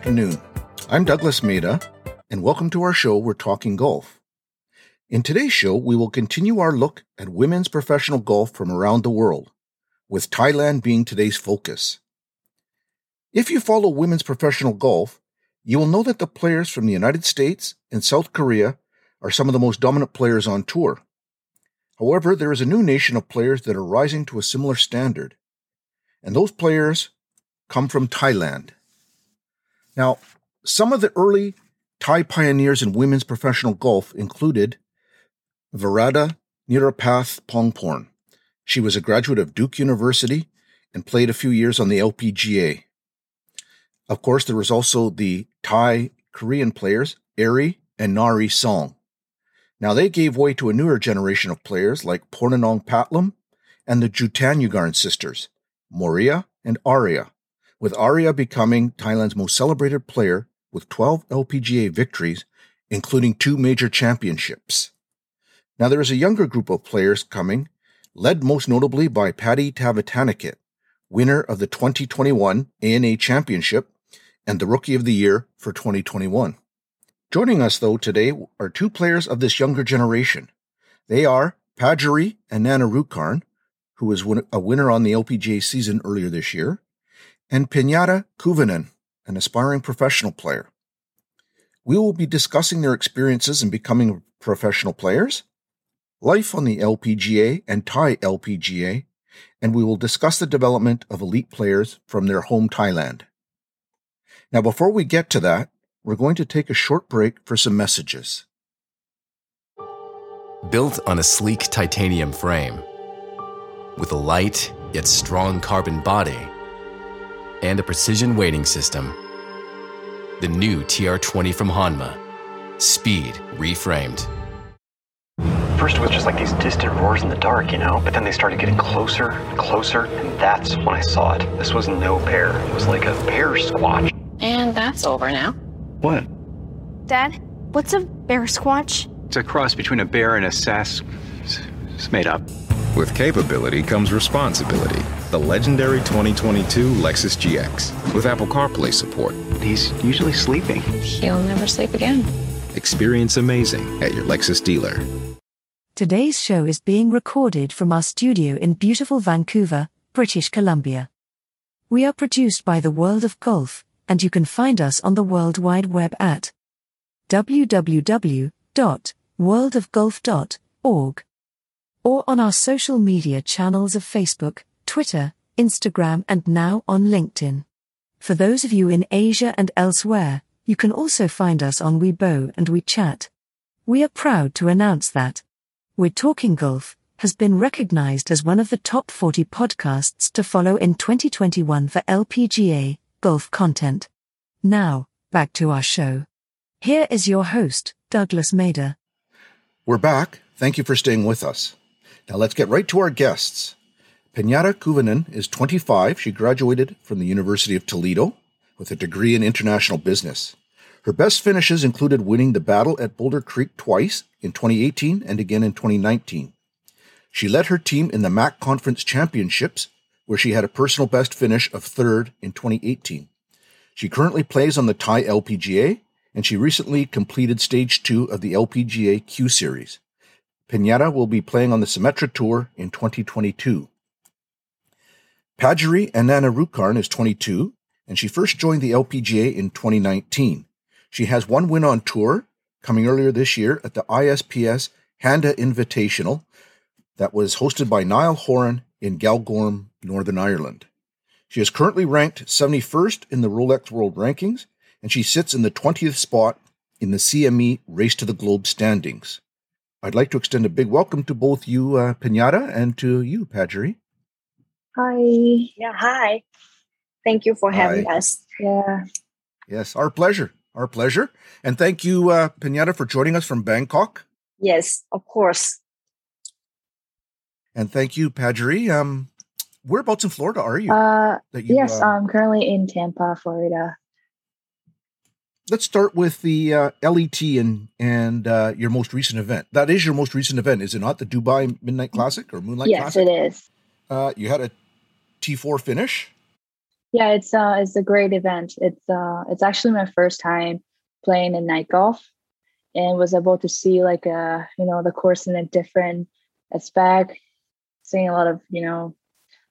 Afternoon. I'm Douglas Maida, and welcome to our show, We're Talking Golf. In today's show, we will continue our look at women's professional golf from around the world, with Thailand being today's focus. If you follow women's professional golf, you will know that the players from the United States and South Korea are some of the most dominant players on tour. However, there is a new nation of players that are rising to a similar standard, and those players come from Thailand. Now, some of the early Thai pioneers in women's professional golf included Virada Nirapathpongporn. She was a graduate of Duke University and played a few years on the LPGA. Of course, there was also the Thai Korean players, Aree and Naree Song. Now they gave way to a newer generation of players like Pornanong Phatlum and the Jutanugarn sisters, Moriya and Ariya, with Ariya becoming Thailand's most celebrated player with 12 LPGA victories, including two major championships. Now there is a younger group of players coming, led most notably by Patty Tavatanakit, winner of the 2021 ANA Championship and the Rookie of the Year for 2021. Joining us, though, today are two players of this younger generation. They are Pajari and Nana Rukarn, who was a winner on the LPGA season earlier this year, and Pinyada Kuvanun, an aspiring professional player. We will be discussing their experiences in becoming professional players, life on the LPGA and Thai LPGA, and we will discuss the development of elite players from their home Thailand. Now, before we get to that, we're going to take a short break for some messages. Built on a sleek titanium frame, with a light yet strong carbon body, and a precision weighting system, the new TR20 from Hanma, speed reframed. First it was just like these distant roars in the dark, you know, but then they started getting closer and closer, and that's when I saw it. This was no bear, it was like a bear squatch. And that's over now. What? Dad, what's a bear squatch? It's a cross between a bear and a sass. It's made up. With capability comes responsibility. The legendary 2022 Lexus GX with Apple CarPlay support. He's usually sleeping. He'll never sleep again. Experience amazing at your Lexus dealer. Today's show is being recorded from our studio in beautiful Vancouver, British Columbia. We are produced by The World of Golf and you can find us on the World Wide Web at www.worldofgolf.org or on our social media channels of Facebook, Twitter, Instagram, and now on LinkedIn. For those of you in Asia and elsewhere, you can also find us on Weibo and WeChat. We are proud to announce that We're Talking Golf has been recognized as one of the top 40 podcasts to follow in 2021 for LPGA golf content. Now, back to our show. Here is your host, Douglas Mader. We're back. Thank you for staying with us. Now let's get right to our guests. Pinyada Kuvanun is 25. She graduated from the University of Toledo with a degree in international business. Her best finishes included winning the battle at Boulder Creek twice in 2018 and again in 2019. She led her team in the MAC Conference Championships where she had a personal best finish of third in 2018. She currently plays on the Thai LPGA, and she recently completed stage two of the LPGA Q Series. Pinyada will be playing on the Symetra Tour in 2022. Pajaree Anannarukarn is 22, and she first joined the LPGA in 2019. She has one win on tour, coming earlier this year at the ISPS Handa Invitational that was hosted by Niall Horan in Galgorm, Northern Ireland. She is currently ranked 71st in the Rolex World Rankings, and she sits in the 20th spot in the CME Race to the Globe standings. I'd like to extend a big welcome to both you, uh, Pinyada, and to you, Pajaree. Hi. Yeah, hi. Thank you for having Hi. us. Yeah. Yes, our pleasure. Our pleasure. And thank you, uh, Pinyada, for joining us from Bangkok. Yes, of course. And thank you, Pajaree. Um, whereabouts in Florida are you? Uh, that you yes, uh, I'm currently in Tampa, Florida. Let's start with the uh, LET and and uh, your most recent event. That is your most recent event, is it not? The Dubai Midnight Classic or Moonlight yes, Classic? it is. Uh, you had a T4 finish. Yeah, it's uh it's a great event. It's uh it's actually my first time playing in night golf and was able to see like a uh, you know the course in a different aspect, seeing a lot of, you know,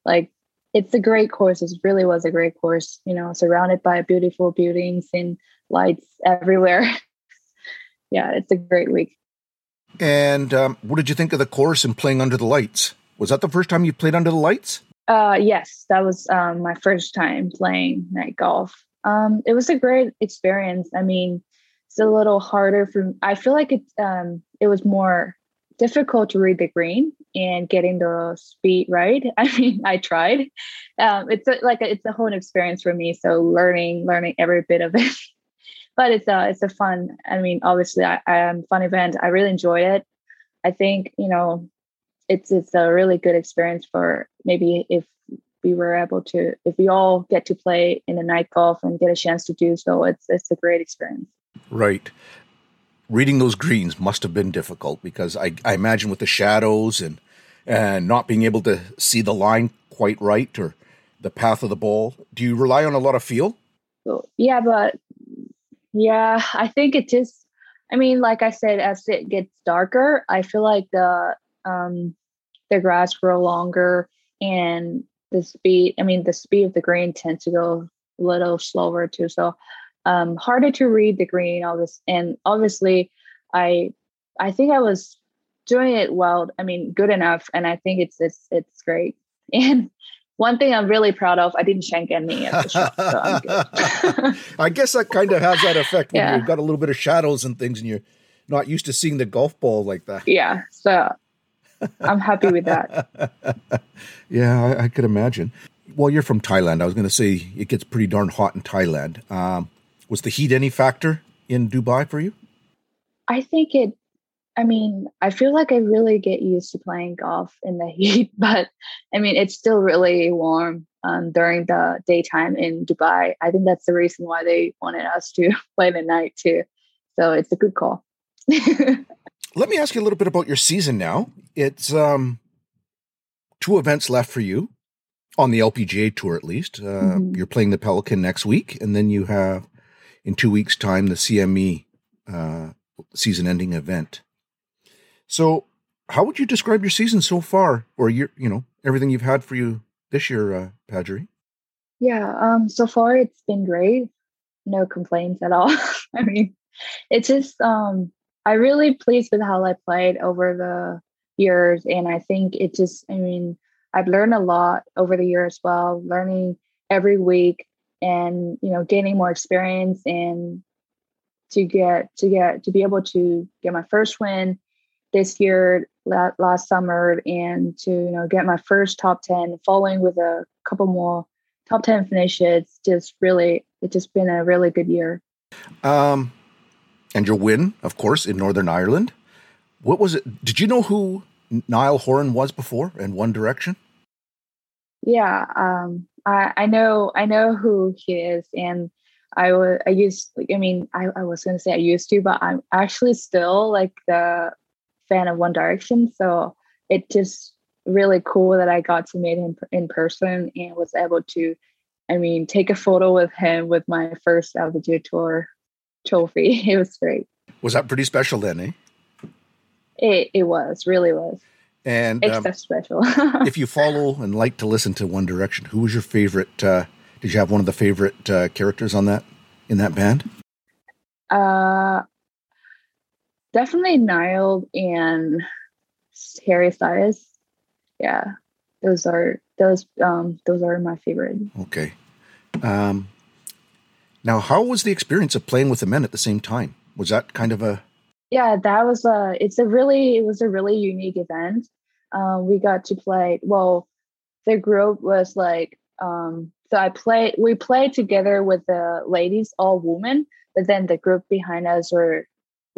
like it's a great course. It really was a great course, you know, surrounded by beautiful buildings and lights everywhere. yeah, it's a great week. And um, what did you think of the course and playing under the lights? Was that the first time you played under the lights? Uh, yes, that was um, my first time playing night golf. Um, it was a great experience. I mean, it's a little harder for. I feel like it. Um, it was more difficult to read the green and getting the speed right. I mean, I tried. Um, it's a, like a, it's a whole experience for me. So learning, learning every bit of it. but it's a it's a fun. I mean, obviously, I, I am fun event. I really enjoy it. I think you know, it's it's a really good experience for maybe if we were able to if we all get to play in a night golf and get a chance to do so it's it's a great experience right reading those greens must have been difficult because i, I imagine with the shadows and and not being able to see the line quite right or the path of the ball do you rely on a lot of feel yeah but yeah i think it just i mean like i said as it gets darker i feel like the um the grass grow longer and the speed i mean the speed of the green tends to go a little slower too. So um harder to read the green all this and obviously i i think i was doing it well i mean good enough and i think it's it's it's great. And one thing I'm really proud of, I didn't shank any at the shot, so I'm good. I guess that kind of has that effect when yeah. you've got a little bit of shadows and things, and you're not used to seeing the golf ball like that. Yeah, so I'm happy with that. yeah, I, I, could imagine. Well, you're from Thailand. I was going to say it gets pretty darn hot in Thailand. Um, was the heat any factor in Dubai for you? I think it. I mean, I feel like I really get used to playing golf in the heat, but I mean, it's still really warm um, during the daytime in Dubai. I think that's the reason why they wanted us to play the night too. So it's a good call. let me ask you a little bit about your season now. It's um, two events left for you on the LPGA tour, at least. Uh, mm-hmm. You're playing the Pelican next week, and then you have in two weeks' time the CME uh, season-ending event. So, how would you describe your season so far, or your, you know, everything you've had for you this year, uh, Pajaree? Yeah, um, so far it's been great. No complaints at all. I mean, it's just um, I really pleased with how I played over the years, and I think it just I mean I've learned a lot over the year as well, learning every week and you know gaining more experience and to get to get to be able to get my first win this year last summer and to you know get my first top 10 following with a couple more top 10 finishes just really it's just been a really good year um and your win, of course, in Northern Ireland. What was it? Did you know who Niall Horan was before in One Direction? Yeah, um, I, I know I know who he is, and I was I used I mean I, I was gonna say I used to, but I'm actually still like the fan of One Direction, so it just really cool that I got to meet him in person and was able to, I mean, take a photo with him with my first altitude tour trophy. It was great. Was that pretty special then, eh? It it was, really was. And extra um, special. if you follow and like to listen to One Direction, who was your favorite? Uh, did you have one of the favorite uh, characters on that in that band? Uh, definitely Niall and Harry Styles. Yeah, those are those um those are my favorite. Okay. Um, now, how was the experience of playing with the men at the same time? Was that kind of a yeah that was a it's a really it was a really unique event um, we got to play well the group was like um, so i played we played together with the ladies all women but then the group behind us were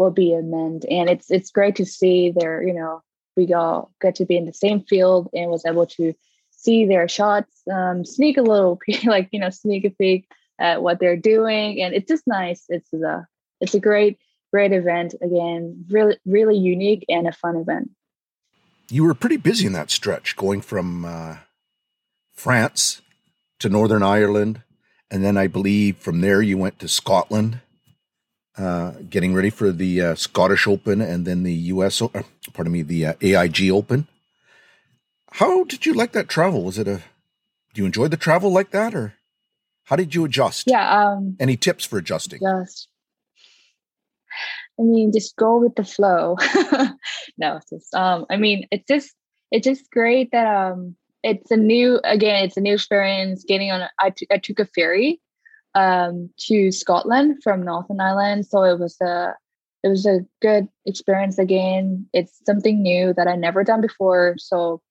will be a men and it's it's great to see their you know we all get to be in the same field and was able to see their shots um, sneak a little like you know sneak a peek at what they're doing. And it's just nice. It's a it's a great great event. Again really really unique and a fun event. You were pretty busy in that stretch going from uh, france to Northern Ireland, and then I believe from there you went to Scotland, uh, getting ready for the uh, Scottish Open and then the U.S. O- uh, pardon me, the uh, AIG Open. How did you like that travel? Was it a? Do you enjoy the travel like that, or how did you adjust? Yeah. Um, Any tips for adjusting? just i mean just go with the flow no it's just um i mean it's just it's just great that um it's a new again it's a new experience getting on a, I, t- I took a ferry um to scotland from northern ireland. So it was a it was a good experience again. It's something new that i never done before. So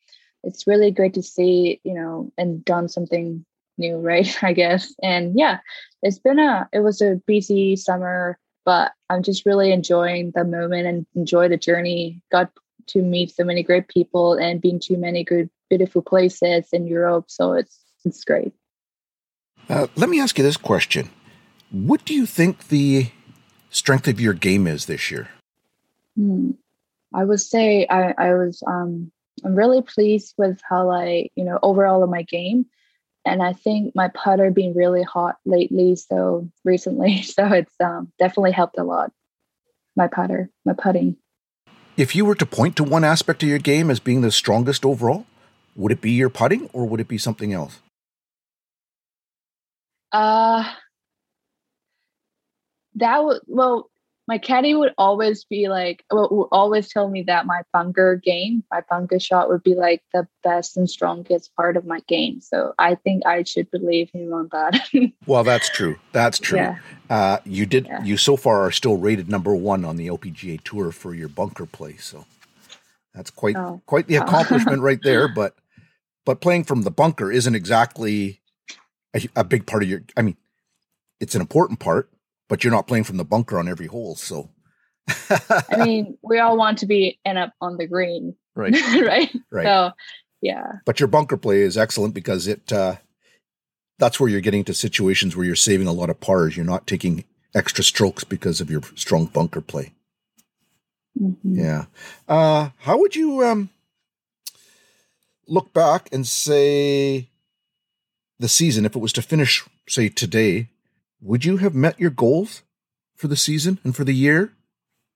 it's really great to see you know and done something new right i guess. And yeah it's been a it was a busy summer but i'm just really enjoying the moment and enjoy the journey. Got to meet so many great people and been to many good beautiful places in europe. So it's it's great Uh, let me ask you this question: What do you think the strength of your game is this year? Hmm. i would say i i was um i'm really pleased with how i you know overall of my game and i think my putter been really hot lately so recently so it's um definitely helped a lot my putter my putting If you were to point to one aspect of your game as being the strongest overall, would it be your putting or would it be something else? Uh that would well, my caddy would always be like, well, would always tell me that my bunker game, my bunker shot would be like the best and strongest part of my game. So I think I should believe him on that. Well, that's true. That's true. Yeah. Uh, you did. Yeah. You so far are still rated number one on the LPGA Tour for your bunker play. So that's quite Oh. quite the Oh. accomplishment right there. But but playing from the bunker isn't exactly a, a big part of your. I mean, it's an important part, but you're not playing from the bunker on every hole. So I mean, we all want to be end up on the green, right, right? right. So yeah. but your bunker play is excellent because it uh, that's where you're getting to situations where you're saving a lot of pars. You're not taking extra strokes because of your strong bunker play. Mhm. Yeah. Uh, how would you um, look back and say the season, if it was to finish, say today, would you have met your goals for the season and for the year?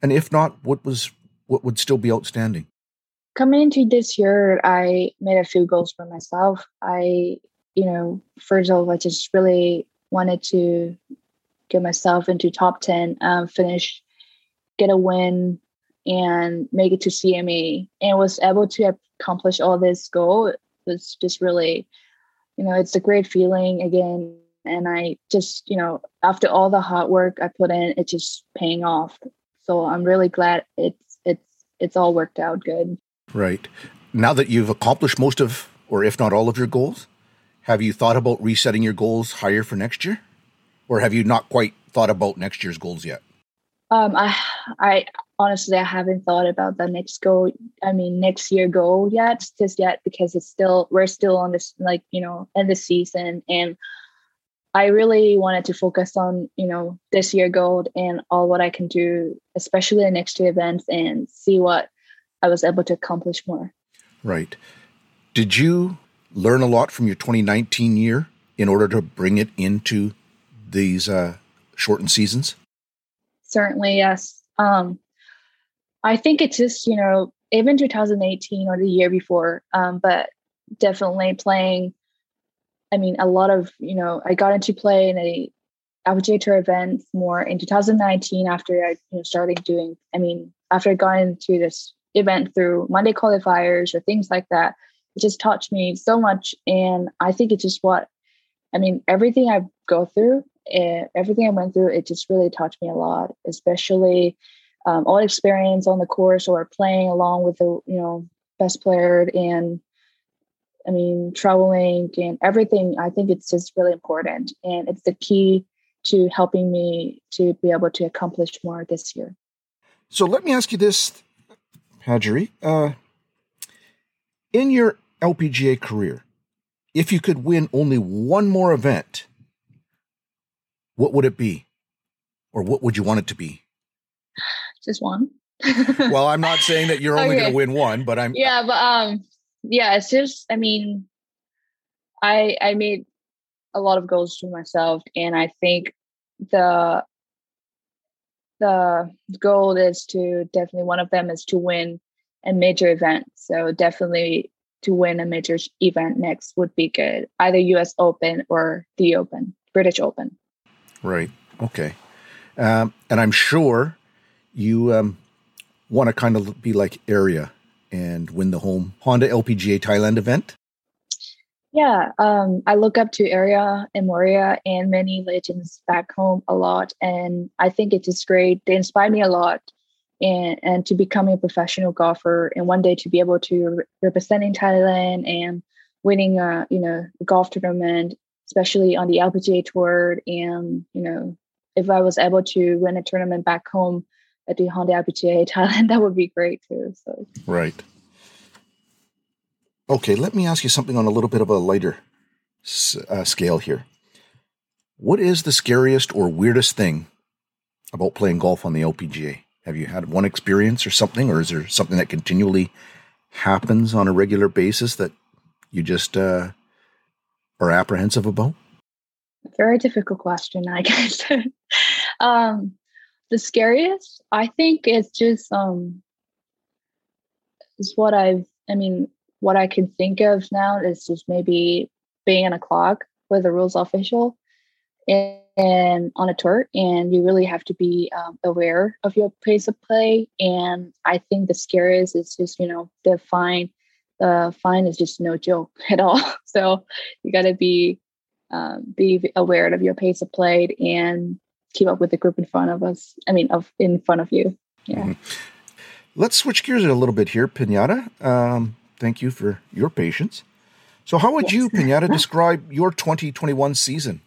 And if not, what was what would still be outstanding? coming into this year, I made a few goals for myself. I, you know, first of all, I just really wanted to get myself into top 10, um, finish, get a win, and make it to CME. And was able to accomplish all this goal. It was just really, you know, it's a great feeling again. And I just, you know, after all the hard work I put in, it's just paying off. So I'm really glad it's it's it's all worked out good. Right. Now that you've accomplished most of, or if not all of your goals, have you thought about resetting your goals higher for next year? Or have you not quite thought about next year's goals yet? Um, I, I honestly, I haven't thought about the next goal. I mean, next year goal yet, just yet, because it's still we're still on this like you know end the season, and I really wanted to focus on you know this year goal and all what I can do, especially the next two events, and see what I was able to accomplish more. Right. Did you learn a lot from your 2019 year in order to bring it into these uh, shortened seasons? certainly yes um i think it's just you know even 2018 or the year before um but definitely playing i mean a lot of you know i got into play in a LPGA Tour events more in 2019 after I you know started doing I mean after I got into this event through Monday qualifiers or things like that it just taught me so much. And I think it's just what I mean everything I go through eh, everything I went through it just really taught me a lot especially um, all experience on the course or playing along with the you know best player and I mean traveling and everything I think it's just really important and it's the key to helping me to be able to accomplish more this year. So let me ask you this, Pajaree. Uh, in your LPGA career, if you could win only one more event, what would it be? Or what would you want it to be? Just one. Well, I'm not saying that you're only going to win one, but I'm yeah, but um, yeah, it's just I mean, I I made a lot of goals to myself, and I think the the goal is to definitely one of them is to win a major event. So definitely to win a major event next would be good. Either US Open or the Open, British Open. Right. Okay. Um, and I'm sure you um, want to kind of be like Ariya and win the home Honda LPGA Thailand event. Yeah, um, I look up to Ariya and Moriya and many legends back home a lot, and I think it's great. They inspire me a lot, and and to becoming a professional golfer, and one day to be able to re- representing Thailand and winning a you know golf tournament, especially on the LPGA tour, and you know if I was able to win a tournament back home at the Honda LPGA Thailand, that would be great too. So right. Okay, let me ask you something on a little bit of a lighter uh, scale here. What is the scariest or weirdest thing about playing golf on the LPGA? Have you had one experience or something, or is there something that continually happens on a regular basis that you just uh, are apprehensive about? Very difficult question, I guess. um, the scariest, I think, it's just um, is what I've. I mean, what I can think of now is just maybe being on a clock with a rules official and, and on a tour, and you really have to be um, aware of your pace of play. And I think the scariest is just you know the fine. The fine is just no joke at all. So you got to be um, be aware of your pace of play and keep up with the group in front of us. I mean, of in front of you. Yeah. Mm-hmm. Let's switch gears a little bit here, Pinyada. Um, Thank you for your patience. So, how would yes. you, Pinyada, describe your 2021 season?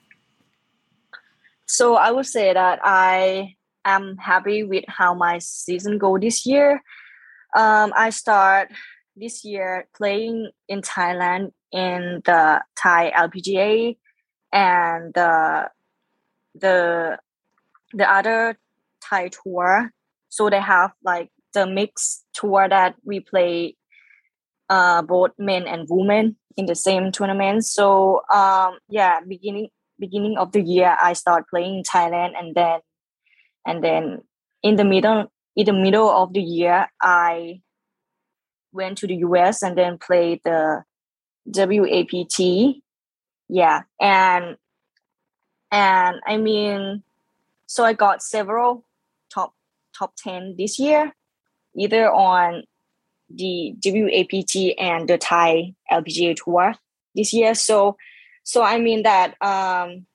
So, I would say that I am happy with how my season go this year. Um, I start this year playing in Thailand in the Thai LPGA and the the the other Thai tour. So they have like the mix tour that we play uh, both men and women in the same tournament. So um, yeah, beginning beginning of the year, I start playing in Thailand, and then and then in the middle in the middle of the year, I went to the US and then played the WAPT. Yeah, and and I mean, so I got several top top ten this year, either on the WAPT and the Thai LPGA Tour this year. So, so I mean that um,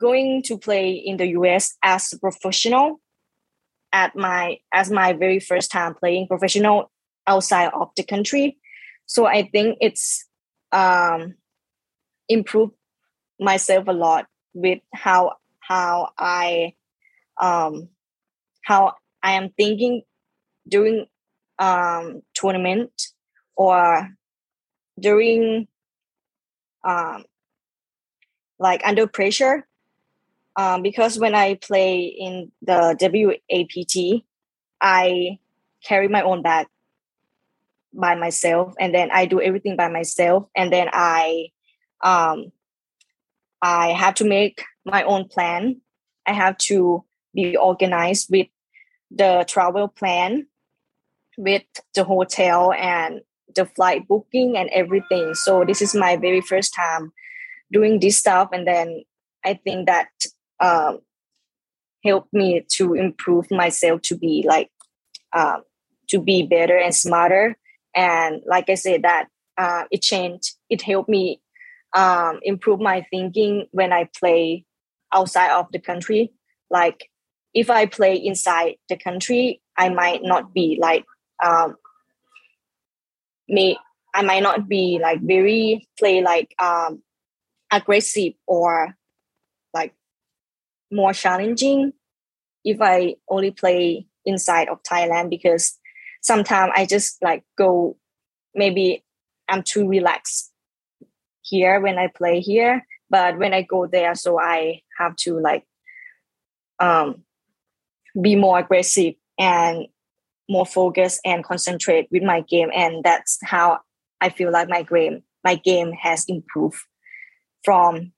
going to play in the US as a professional at my as my very first time playing professional outside of the country. So I think it's um, improved myself a lot with how how I um, how I am thinking during um, tournament or during um, like under pressure um, because when I play in the WAPT, I carry my own bag by myself, and then I do everything by myself, and then I um, I have to make my own plan. I have to be organized with the travel plan with the hotel and the flight booking and everything. So this is my very first time doing this stuff, and then I think that um, helped me to improve myself to be like um, to be better and smarter. And like I said, that uh, it changed. It helped me um, improve my thinking when I play outside of the country. Like if I play inside the country, I might not be like um, may I might not be like very play like um, aggressive or like more challenging if I only play inside of Thailand because sometimes I just like go maybe I'm too relaxed here when I play here but when I go there so I have to like um be more aggressive and more focused and concentrate with my game. And that's how i feel like my game my game has improved from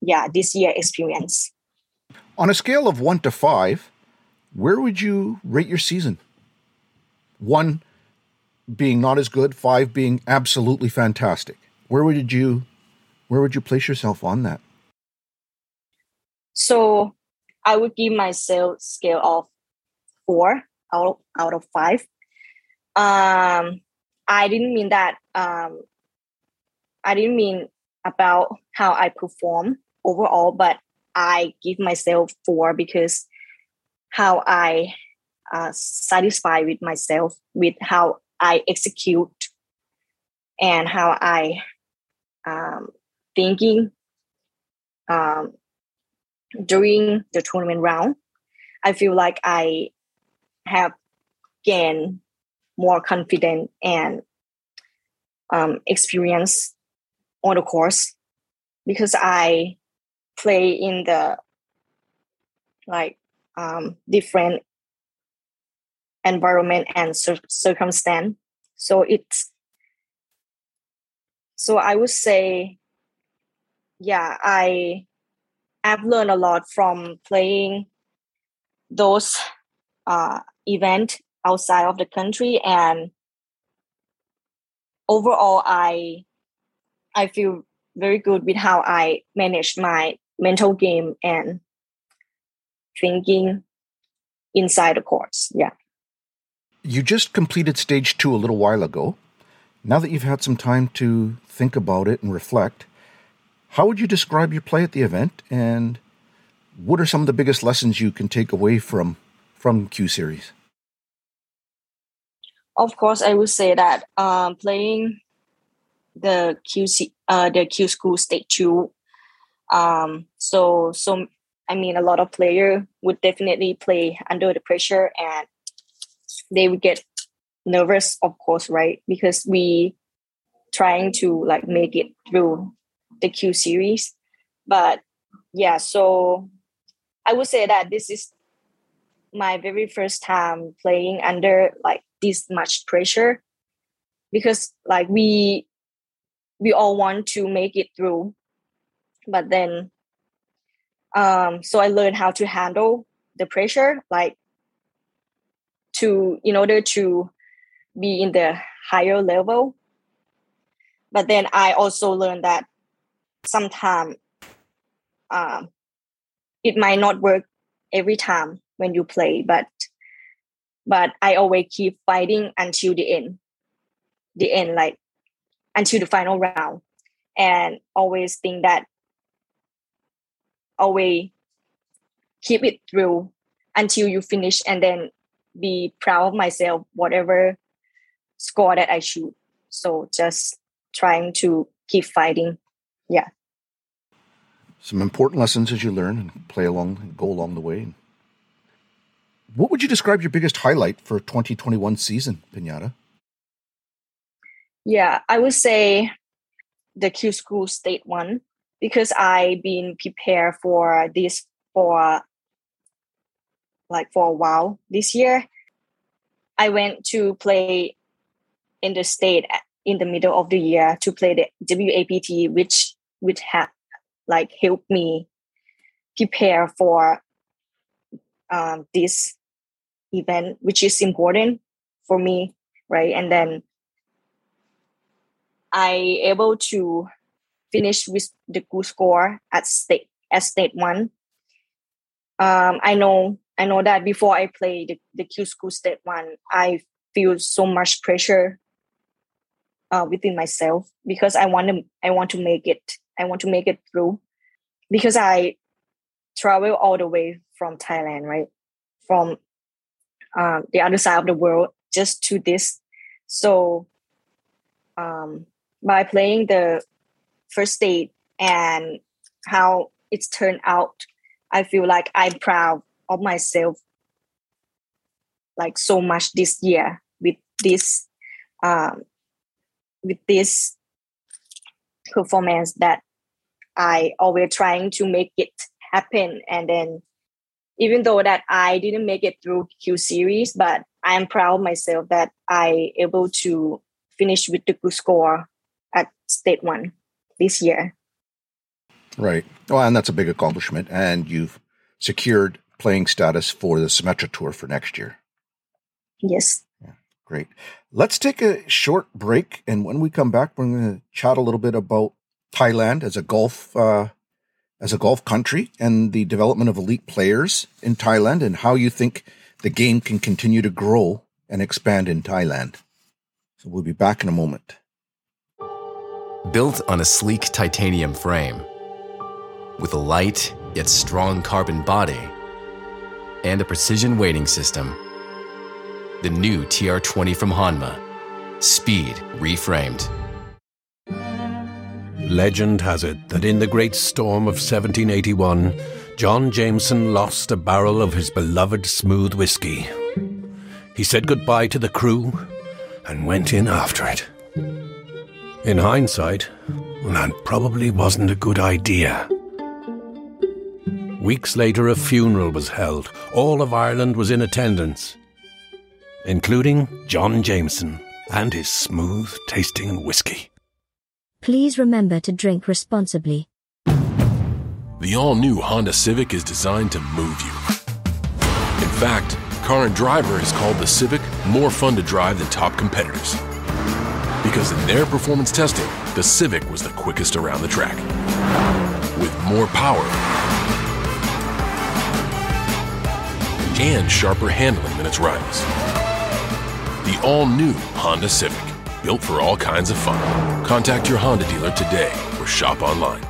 yeah this year experience. On a scale of one to five where would you rate your season? One being not as good five being absolutely fantastic. Where would you where would you place yourself on that so i would give myself scale of four out, out of five. Um i didn't mean that um i didn't mean about how i perform overall but i give myself four because how i uh, satisfy with myself with how i execute and how i um, thinking um, during the tournament round i feel like i have gained more confident and um, experience on the course because I play in the like um, different environment and cir- circumstance. So it's so I would say, yeah, I have learned a lot from playing those uh, event outside of the country and overall i i feel very good with how i manage my mental game and thinking inside the course yeah. You just completed stage two a little while ago. Now that you've had some time to think about it and reflect how would you describe your play at the event and what are some of the biggest lessons you can take away from from q series of course, I would say that um, playing the QC, uh, the Q School Stage Two. Um, so, so I mean, a lot of player would definitely play under the pressure, and they would get nervous, of course, right? Because we trying to like make it through the Q series, but yeah. So, I would say that this is my very first time playing under like this much pressure because like we we all want to make it through but then um so i learned how to handle the pressure like to in order to be in the higher level but then i also learned that sometimes um, it might not work every time when you play but but I always keep fighting until the end, the end, like until the final round, and always think that always keep it through until you finish, and then be proud of myself, whatever score that I shoot. So just trying to keep fighting, yeah. Some important lessons as you learn and play along, and go along the way. What would you describe your biggest highlight for 2021 season, Pinyada? Yeah, I would say the Q School State one because I've been prepared for this for like for a while this year. I went to play in the state uh, in the middle of the year to play the WAPT, which which had like helped me prepare for um, this event, which is important for me, right? And then I able to finish with the good score at state at state one. Um, I know I know that before I play the, the Q school state one, I feel so much pressure uh, within myself because I want to I want to make it I want to make it through because I travel all the way from Thailand, right? From um, the other side of the world just to this. So um, by playing the first state and how it's turned out, I feel like I'm proud of myself like so much this year with this um, with this performance that I always trying to make it happen and then even though that I didn't make it through Q series, but I am proud of myself that I able to finish with the good score at state one this year. Right. Well, and that's a big accomplishment. And you've secured playing status for the Symetra Tour for next year. Yes. Yeah, great. Let's take a short break. And when we come back, we're going to chat a little bit about Thailand as a golf. Uh, as a golf country and the development of elite players in Thailand and how you think the game can continue to grow and expand in Thailand. So we'll be back in a moment. Built on a sleek titanium frame, with a light yet strong carbon body, and a precision weighting system, the new TR20 from Hanma, speed reframed. Legend has it that in the great storm of 1781, John Jameson lost a barrel of his beloved smooth whiskey. He said goodbye to the crew and went in after it. In hindsight, that probably wasn't a good idea. Weeks later, a funeral was held. All of Ireland was in attendance, including John Jameson and his smooth tasting whiskey. Please remember to drink responsibly. The all new Honda Civic is designed to move you. In fact, Car and Driver has called the Civic more fun to drive than top competitors. Because in their performance testing, the Civic was the quickest around the track. With more power and sharper handling than its rivals. The all new Honda Civic, built for all kinds of fun. Contact your Honda dealer today or shop online.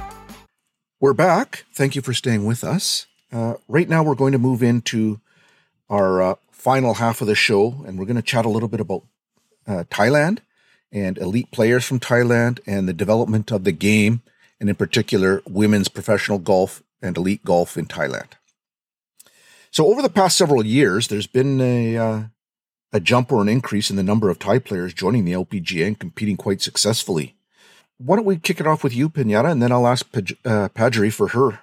We're back. Thank you for staying with us. Uh, right now, we're going to move into our uh, final half of the show, and we're going to chat a little bit about uh, Thailand and elite players from Thailand and the development of the game, and in particular, women's professional golf and elite golf in Thailand. So, over the past several years, there's been a uh, a jump or an increase in the number of Thai players joining the LPGA and competing quite successfully. Why don't we kick it off with you, Pinyada, and then I'll ask uh, Padri for her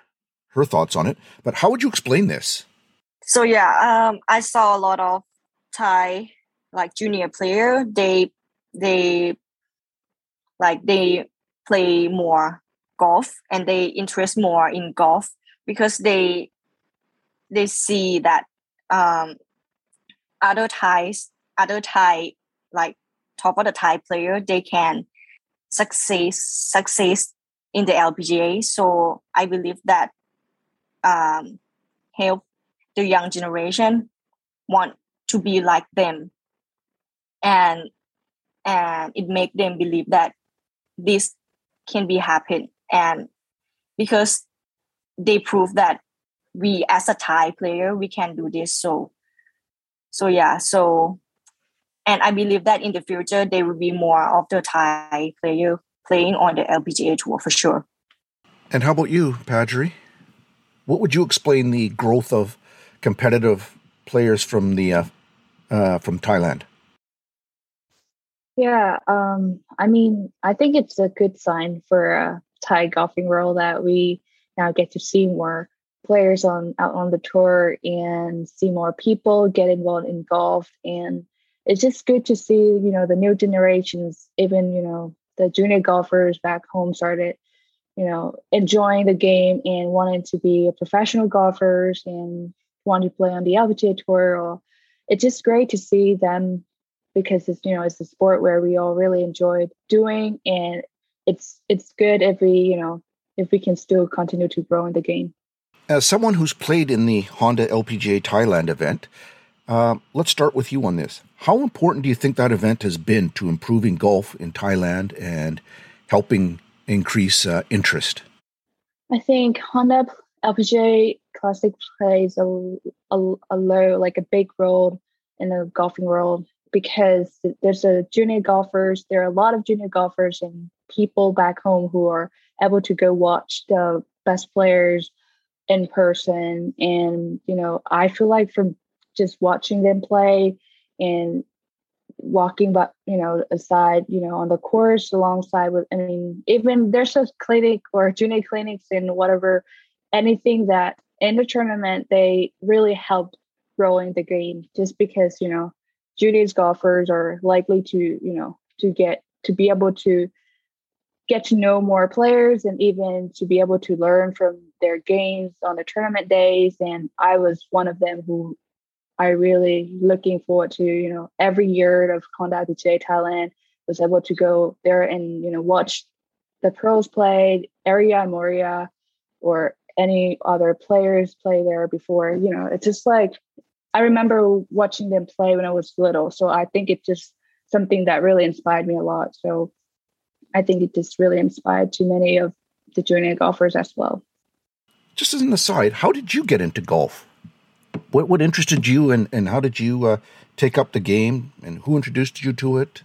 her thoughts on it. But how would you explain this? So yeah, um, I saw a lot of Thai like junior player. They they like they play more golf and they interest more in golf because they they see that um, other Thais, other Thai like top of the Thai player, they can success success in the LPGA. So I believe that um, help the young generation want to be like them, and and it make them believe that this can be happen. And because they prove that we as a Thai player we can do this. So so yeah so and I believe that in the future there will be more of the Thai player playing on the LPGA tour for sure. And how about you, Padri? What would you explain the growth of competitive players from the uh, uh, from Thailand? Yeah, um, I mean, I think it's a good sign for a Thai golfing world that we now get to see more players on out on the tour and see more people get involved in golf and it's just good to see you know the new generations even you know the junior golfers back home started you know enjoying the game and wanting to be professional golfers and want to play on the LPGA tour. Or it's just great to see them because it's you know it's a sport where we all really enjoyed doing and it's it's good if we you know if we can still continue to grow in the game as someone who's played in the honda lpga thailand event uh, let's start with you on this how important do you think that event has been to improving golf in thailand and helping increase uh, interest i think honda lpga classic plays a, a, a low like a big role in the golfing world because there's a junior golfers. There are a lot of junior golfers and people back home who are able to go watch the best players in person. And, you know, I feel like from just watching them play and walking but you know aside you know on the course alongside with i mean even there's a clinic or junior clinics and whatever anything that in the tournament they really help growing the game just because you know juniors golfers are likely to you know to get to be able to get to know more players and even to be able to learn from their games on the tournament days. And I was one of them who I really looking forward to, you know, every year of Honda PGA Thailand was able to go there and, you know, watch the pros play, Ariya Moriya or any other players play there before. You know, it's just like I remember watching them play when I was little. So I think it's just something that really inspired me a lot. So I think it just really inspired too many of the junior golfers as well. Just as an aside, how did you get into golf? What what interested you, and and how did you uh, take up the game, and who introduced you to it?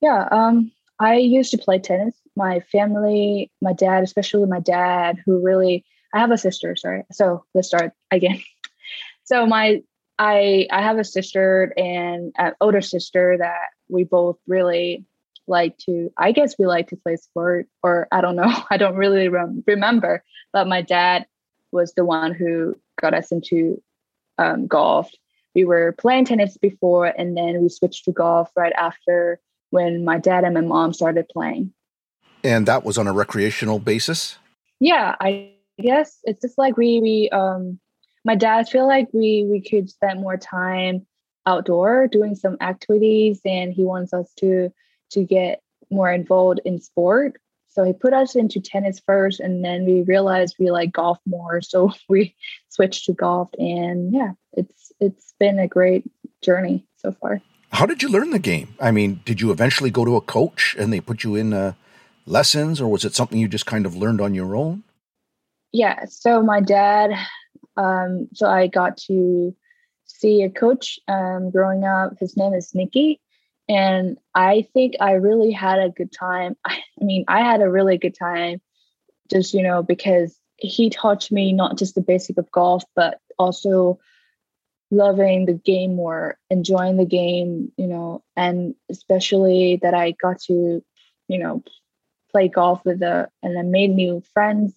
Yeah, um, I used to play tennis. My family, my dad, especially my dad, who really I have a sister, sorry. So let's start again. So my I I have a sister and an older sister that we both really like to I guess we like to play sport or I don't know. I don't really rem- remember, but my dad was the one who got us into um, golf. We were playing tennis before and then we switched to golf right after when my dad and my mom started playing. And that was on a recreational basis? Yeah, I guess it's just like we we um my dad feel like we we could spend more time outdoor doing some activities and he wants us to to get more involved in sport. So he put us into tennis first and then we realized we like golf more. So we switched to golf and yeah it's it's been a great journey so far. How did you learn the game? I mean did you eventually go to a coach and they put you in uh, lessons or was it something you just kind of learned on your own? Yeah so my dad um, so i got to see a coach um, growing up. His name is nikki and i think i really had a good time. I, mean i had a really good time just you know because he taught me not just the basic of golf but also loving the game more enjoying the game you know and especially that i got to you know play golf with the and I made new friends.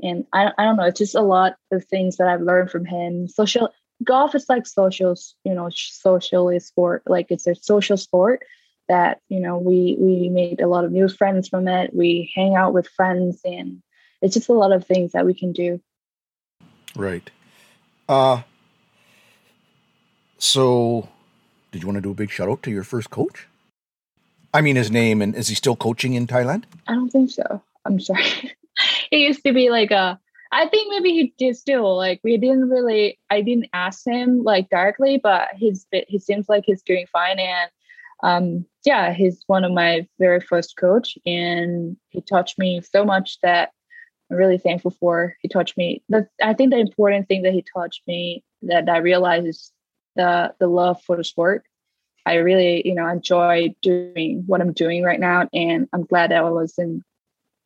And I, I don't know it's just a lot of things that i've learned from him. Social golf is like social you know socially sport like it's a social sport that you know we we made a lot of new friends from it. We hang out with friends and it's just a lot of things that we can do. Right. Uh so did you want to do a big shout out to your first coach? I mean his name and is he still coaching in thailand? I don't think so. I'm sorry. It used to be like a I think maybe he did still like we didn't really I didn't ask him like directly, but he's he seems like he's doing fine and um yeah, he's one of my very first coach and he taught me so much that I'm really thankful for. He taught me the I think the important thing that he taught me that I realized is the the love for the sport. I really, you know, enjoy doing what I'm doing right now and I'm glad that I wasn't,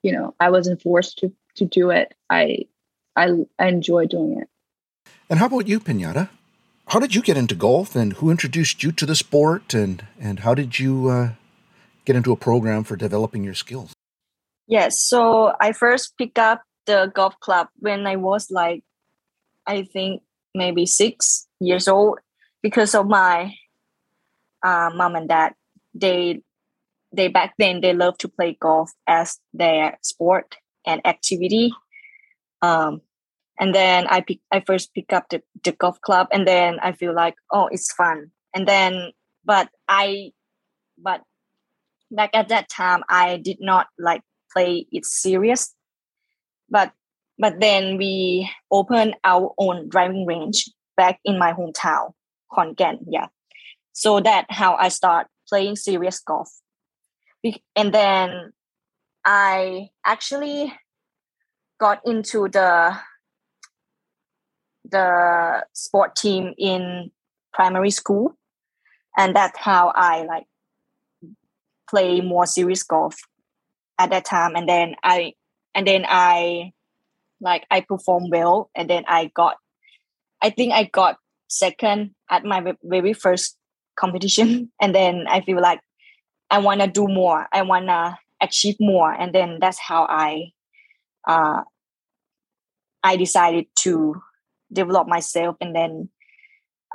you know, I wasn't forced to to do it. I I, I enjoy doing it. And how about you, Pinyada? How did you get into golf, and who introduced you to the sport, and and how did you uh, get into a program for developing your skills? Yes, so I first picked up the golf club when I was like, I think maybe six years old, because of my uh, mom and dad. They they back then they love to play golf as their sport and activity. Um, and then I pick I first pick up the, the golf club and then I feel like oh it's fun. And then but I but back at that time I did not like play it serious. But but then we opened our own driving range back in my hometown Khon yeah. So that how I start playing serious golf. And then I actually got into the the sport team in primary school. And that's how i like play more serious golf at that time. And then i and then i like i performed well. And then i got i think i got second at my very first competition. And then i feel like i want to do more. I want to achieve more. And then that's how i uh, i decided to develop myself and then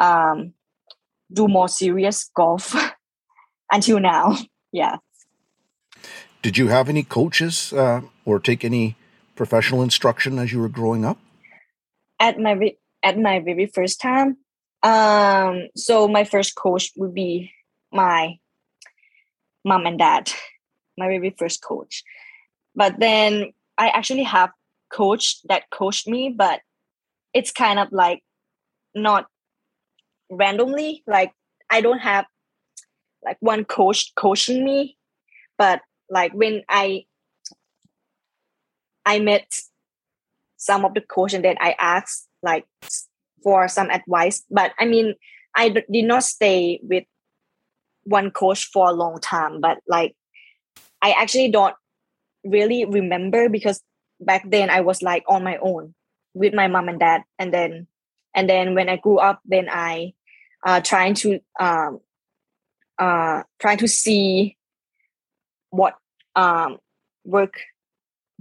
um, do more serious golf until now. Yeah. Did you have any coaches uh, or take any professional instruction as you were growing up? At my at my very first time, um, so my first coach would be my mom and dad, my very first coach. But then I actually have coach that coached me, but it's kind of like not randomly. Like I don't have like one coach coaching me, but like when I I met some of the coach and then I asked like for some advice. But I mean, I did not stay with one coach for a long time. But like, I actually don't really remember because back then I was like on my own with my mom and dad, and then and then when I grew up, then I uh, trying to um, uh, trying to see what um, work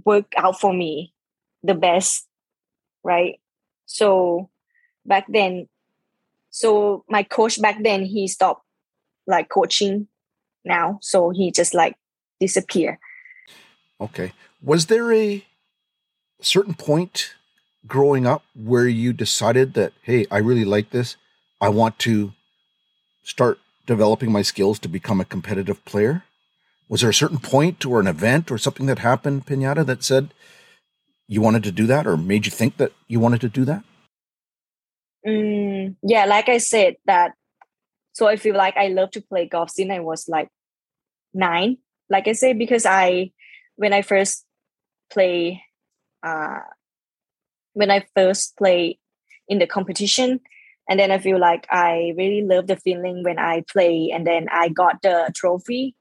work out for me the best, right? So back then, so my coach back then he stopped like coaching now, so he just like disappear. Okay. Was there a certain point growing up where you decided that hey, I really like this. I want to start developing my skills to become a competitive player? Was there a certain point or an event or something that happened, Pinyada, that said you wanted to do that or made you think that you wanted to do that? Mm, yeah, like I said, that so I feel like I love to play golf since I was like nine. Like I said, because I when I first play uh when I first play in the competition, and then I feel like I really love the feeling when I play and then I got the trophy.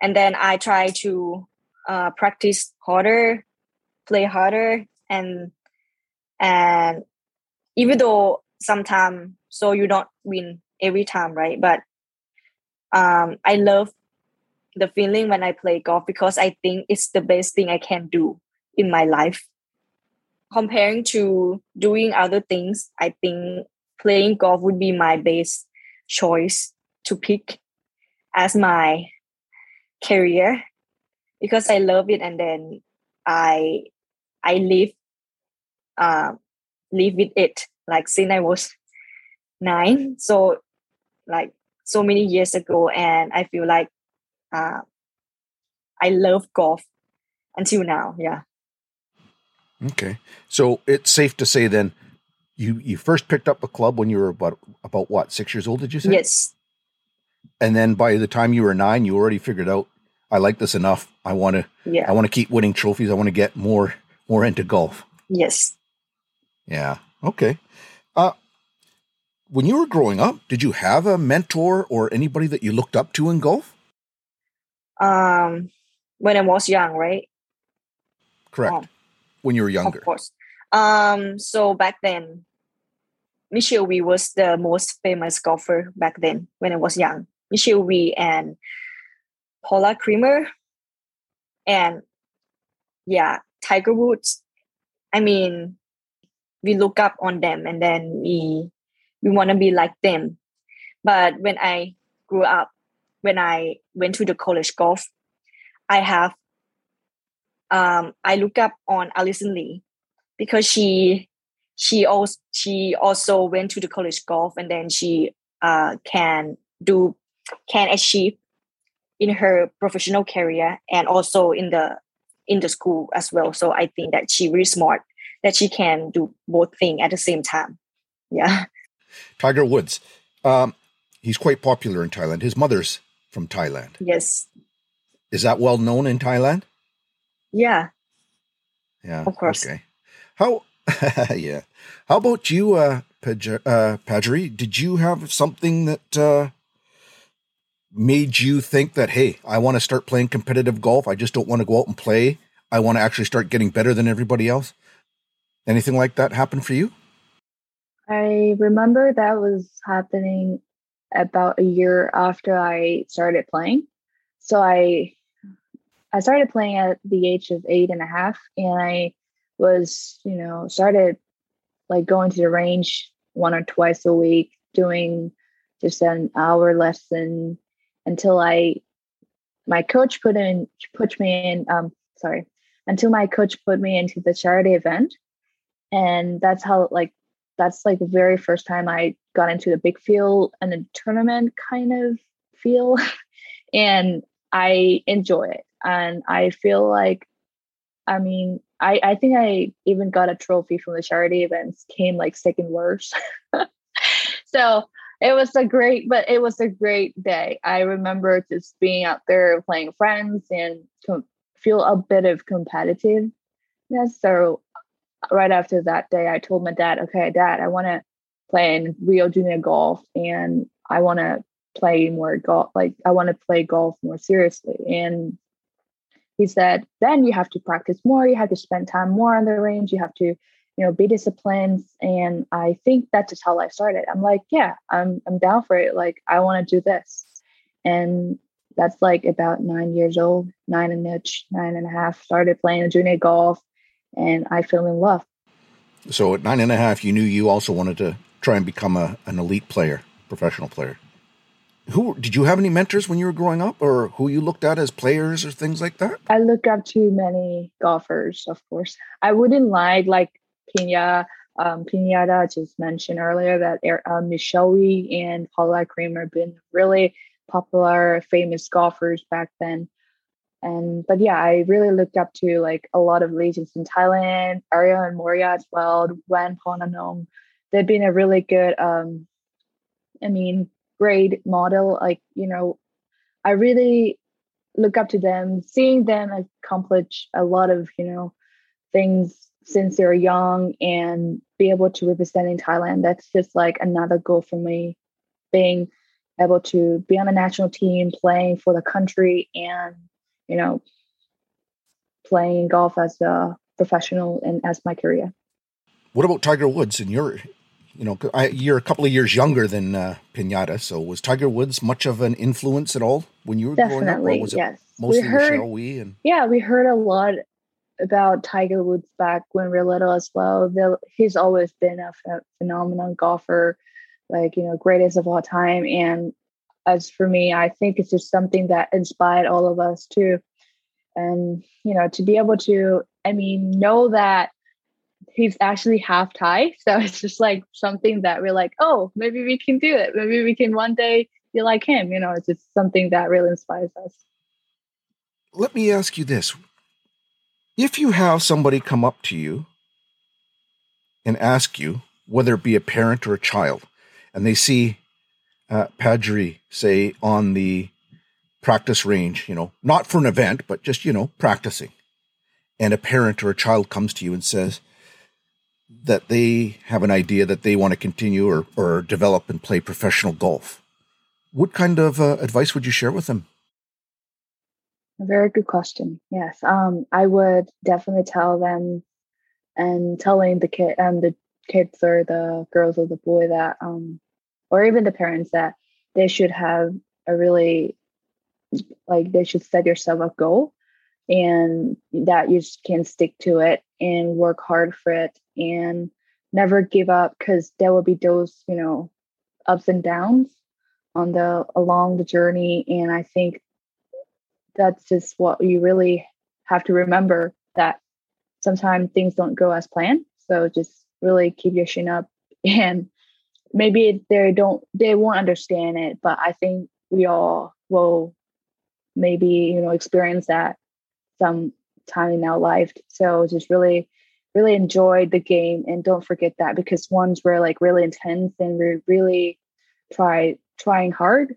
And then I try to uh, practice harder, play harder and and even though sometimes so you don't win every time, right? But um I love the feeling when I play golf because I think it's the best thing I can do in my life. Comparing to doing other things, I think playing golf would be my best choice to pick as my career because I love it and then I I live uh, live with it like since I was nine. So like so many years ago and I feel like uh, I love golf until now yeah okay so it's safe to say then you you first picked up a club when you were about about what six years old? Did you say? Yes. And then by the time you were nine, you already figured out I like this enough. I want to. Yeah. I want to keep winning trophies. I want to get more more into golf. Yes. Yeah. Okay. Uh, when you were growing up, did you have a mentor or anybody that you looked up to in golf? Um, when I was young, right? Correct. Oh, when you were younger. Of course. Um, so back then, Michelle Wie was the most famous golfer back then when I was young. Michelle Wie and Paula Creamer and yeah, Tiger Woods. I mean, we look up on them and then we we want to be like them. But when I grew up, when I went to the college golf, I have um, I look up on Allison Lee because she she also she also went to the college golf and then she uh, can do can achieve in her professional career and also in the in the school as well. So i think that she really smart that she can do both things at the same time. Yeah. Tiger woods um, he's quite popular in thailand. His mother's from thailand. Yes. Is that well known in thailand yeah yeah of course okay how yeah. How about you, uh, uh, Pajaree? Did you have something that uh, made you think that, hey, I want to start playing competitive golf? I just don't want to go out and play. I want to actually start getting better than everybody else. Anything like that happen for you? I remember that was happening about a year after I started playing. So I I started playing at the age of eight and a half, and I was, you know, started like going to the range one or twice a week, doing just an hour lesson until I my coach put in put me in um sorry until my coach put me into the charity event. And that's how like that's like the very first time i got into the big field and the tournament kind of feel. And i enjoy it and i feel like i mean i i think i even got a trophy from the charity events came like second worst so it was a great but it was a great day. I remember just being out there playing friends and com- feel a bit of competitiveness. So right after that day i told my dad okay dad i want to play in rio junior golf and i want to play more golf like i want to play golf more seriously. And he said then you have to practice more. You have to spend time more on the range. You have to you know be disciplined. And i think that's just how life started. I'm like yeah i'm i'm down for it. Like i want to do this. And that's like about nine years old nine and niche nine and a half started playing junior golf and i fell in love. So at nine and a half you knew you also wanted to try and become a, an elite player professional player who did you have any mentors when you were growing up or who you looked at as players or things like that i look up to many golfers of course i wouldn't lie like Pina, um, Pinyada just mentioned earlier that um, Michelle and Paula Creamer have been really popular, famous golfers back then. And but yeah, I really looked up to like a lot of legends in Thailand, Ariya and Moriya as well, Wan Pornanong. They've been a really good, um, I mean, great model. Like you know, I really look up to them, seeing them accomplish a lot of you know things since they're young and be able to represent in Thailand. That's just like another goal for me, being able to be on a national team, playing for the country, and you know, playing golf as a professional and as my career. What about Tiger Woods? in you're, you know, I, you're a couple of years younger than uh, Pinyada. So was Tiger Woods much of an influence at all when you were Definitely, growing up? Or was it yes. mostly We heard- Michelle Wie and Yeah, we heard a lot about Tiger Woods back when we were little as well. The, he's always been a ph- phenomenal golfer, like, you know, greatest of all time. And as for me, I think it's just something that inspired all of us too. And, you know, to be able to, I mean, know that he's actually half Thai. So it's just like something that we're like, oh, maybe we can do it. Maybe we can one day be like him. You know, it's just something that really inspires us. let me ask you this. If you have somebody come up to you and ask you, whether it be a parent or a child, and they see uh, Pajaree, say, on the practice range, you know, not for an event, but just, you know, practicing, and a parent or a child comes to you and says that they have an idea that they want to continue or, or develop and play professional golf, what kind of uh, advice would you share with them? A very good question. Yes. Um, I would definitely tell them and telling the kid and the kids or the girls or the boy that um or even the parents that they should have a really like they should set yourself a goal and that you can stick to it and work hard for it and never give up because there will be those you know ups and downs on the along the journey. And i think that's just what you really have to remember that sometimes things don't go as planned. So just really keep your chin up. And maybe they don't they won't understand it but i think we all will maybe you know experience that some time in our life. So just really really enjoyed the game and don't forget that because ones we're like really intense and we're really try trying hard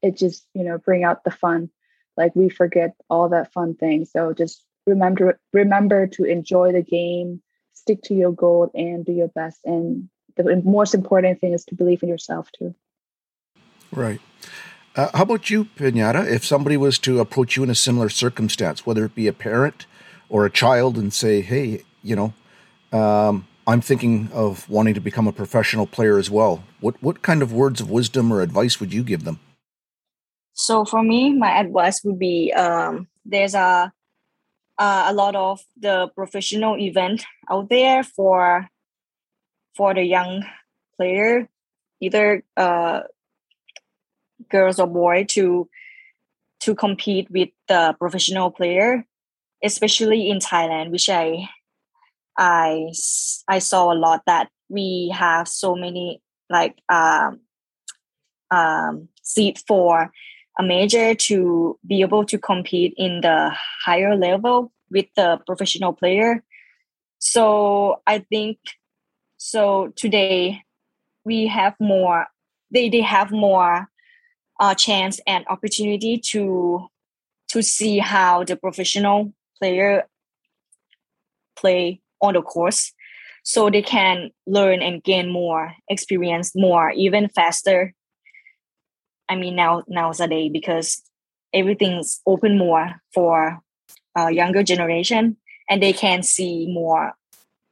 it just you know bring out the fun like we forget all that fun thing so just remember remember to enjoy the game stick to your goal and do your best and the most important thing is to believe in yourself too Right. Uh, how about you, Pinyada? If somebody was to approach you in a similar circumstance, whether it be a parent or a child, and say, "Hey, you know, um, I'm thinking of wanting to become a professional player as well," what what kind of words of wisdom or advice would you give them? So for me, my advice would be um, there's a a lot of the professional event out there for for the young player, either uh, girls or boy, to to compete with the professional player, especially in Thailand, which I I I saw a lot that we have so many like um, um, seat for a major to be able to compete in the higher level with the professional player. So I think so today we have more they they have more uh, chance and opportunity to to see how the professional player play on the course so they can learn and gain more experience more even faster. I mean now nowadays because everything's open more for younger generation and they can see more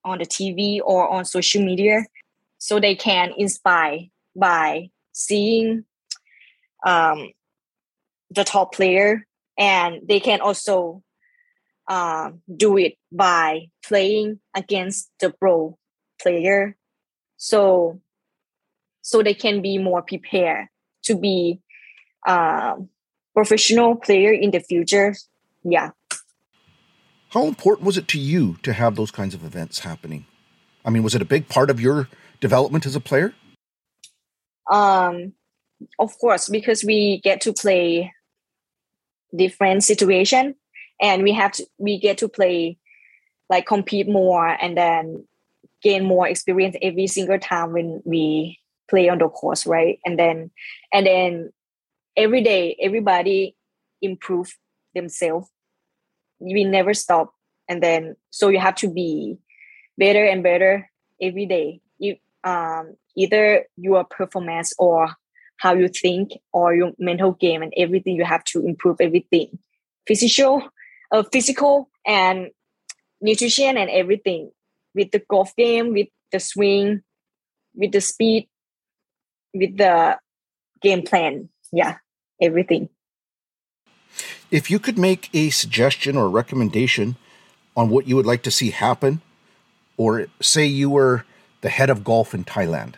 on the tv or on social media so they can inspire by seeing um, the top player and they can also uh, do it by playing against the pro player. So so they can be more prepared to be uh, professional player in the future. Yeah. How important was it to you to have those kinds of events happening? I mean was it a big part of your development as a player? Um of course because we get to play different situation and we have to we get to play like compete more and then gain more experience every single time when we play on the course right? And then and then every day everybody improve themselves. We never stop. And then so you have to be better and better every day. You um either your performance or how you think or your mental game and everything you have to improve everything. Physical uh, physical and nutrition and everything. With the golf game with the swing with the speed with the game plan. Yeah everything. If you could make a suggestion or recommendation on what you would like to see happen or say you were the head of golf in Thailand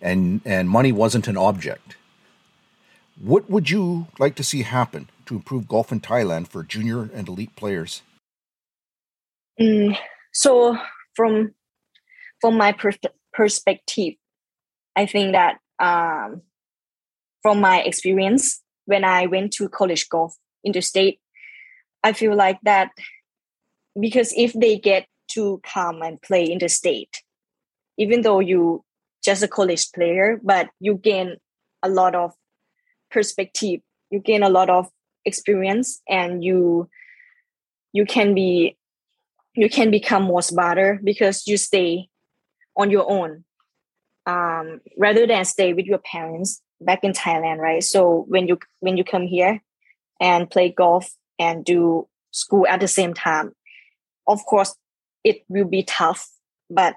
and and money wasn't an object. What would you like to see happen to improve golf in Thailand for junior and elite players? Mm, so from from my per- perspective, I think that um, from my experience when I went to college golf interstate, I feel like that because if they get to come and play in the state, even though you just a college player, but you gain a lot of perspective, you gain a lot of experience, and you you can be you can become more smarter because you stay on your own um, rather than stay with your parents back in Thailand, right? So when you when you come here and play golf and do school at the same time, of course it will be tough, but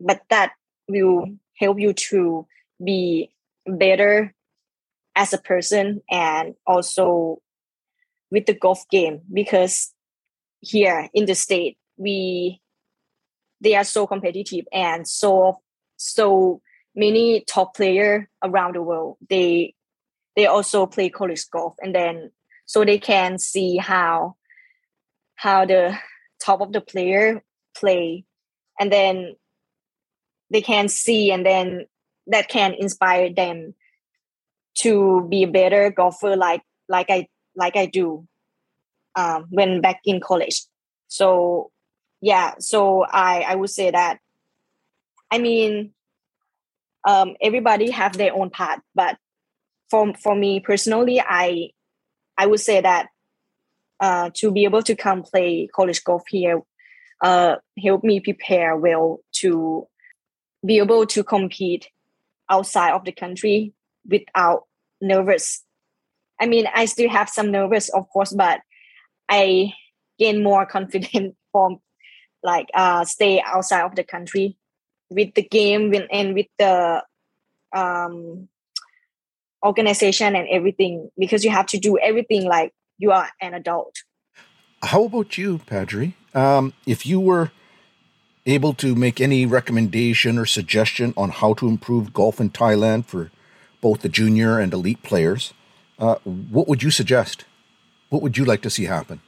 but that will help you to be better as a person and also with the golf game because here in the state we they are so competitive and so so many top player around the world. They they also play college golf and then so they can see how how the top of the player play. And then they can see and then that can inspire them to be a better golfer like like I like I do um, when back in college. So yeah, so I I would say that I mean um, everybody have their own path, but for for me personally, I I would say that uh, to be able to come play college golf here uh, help me prepare well to be able to compete outside of the country without nervous. I mean, I still have some nervous, of course, but I gain more confidence from like uh stay outside of the country with the game and with the um organization and everything because you have to do everything like you are an adult. How about you, Pajaree? Um, if you were able to make any recommendation or suggestion on how to improve golf in Thailand for both the junior and elite players, Uh, what would you suggest? What would you like to see happen?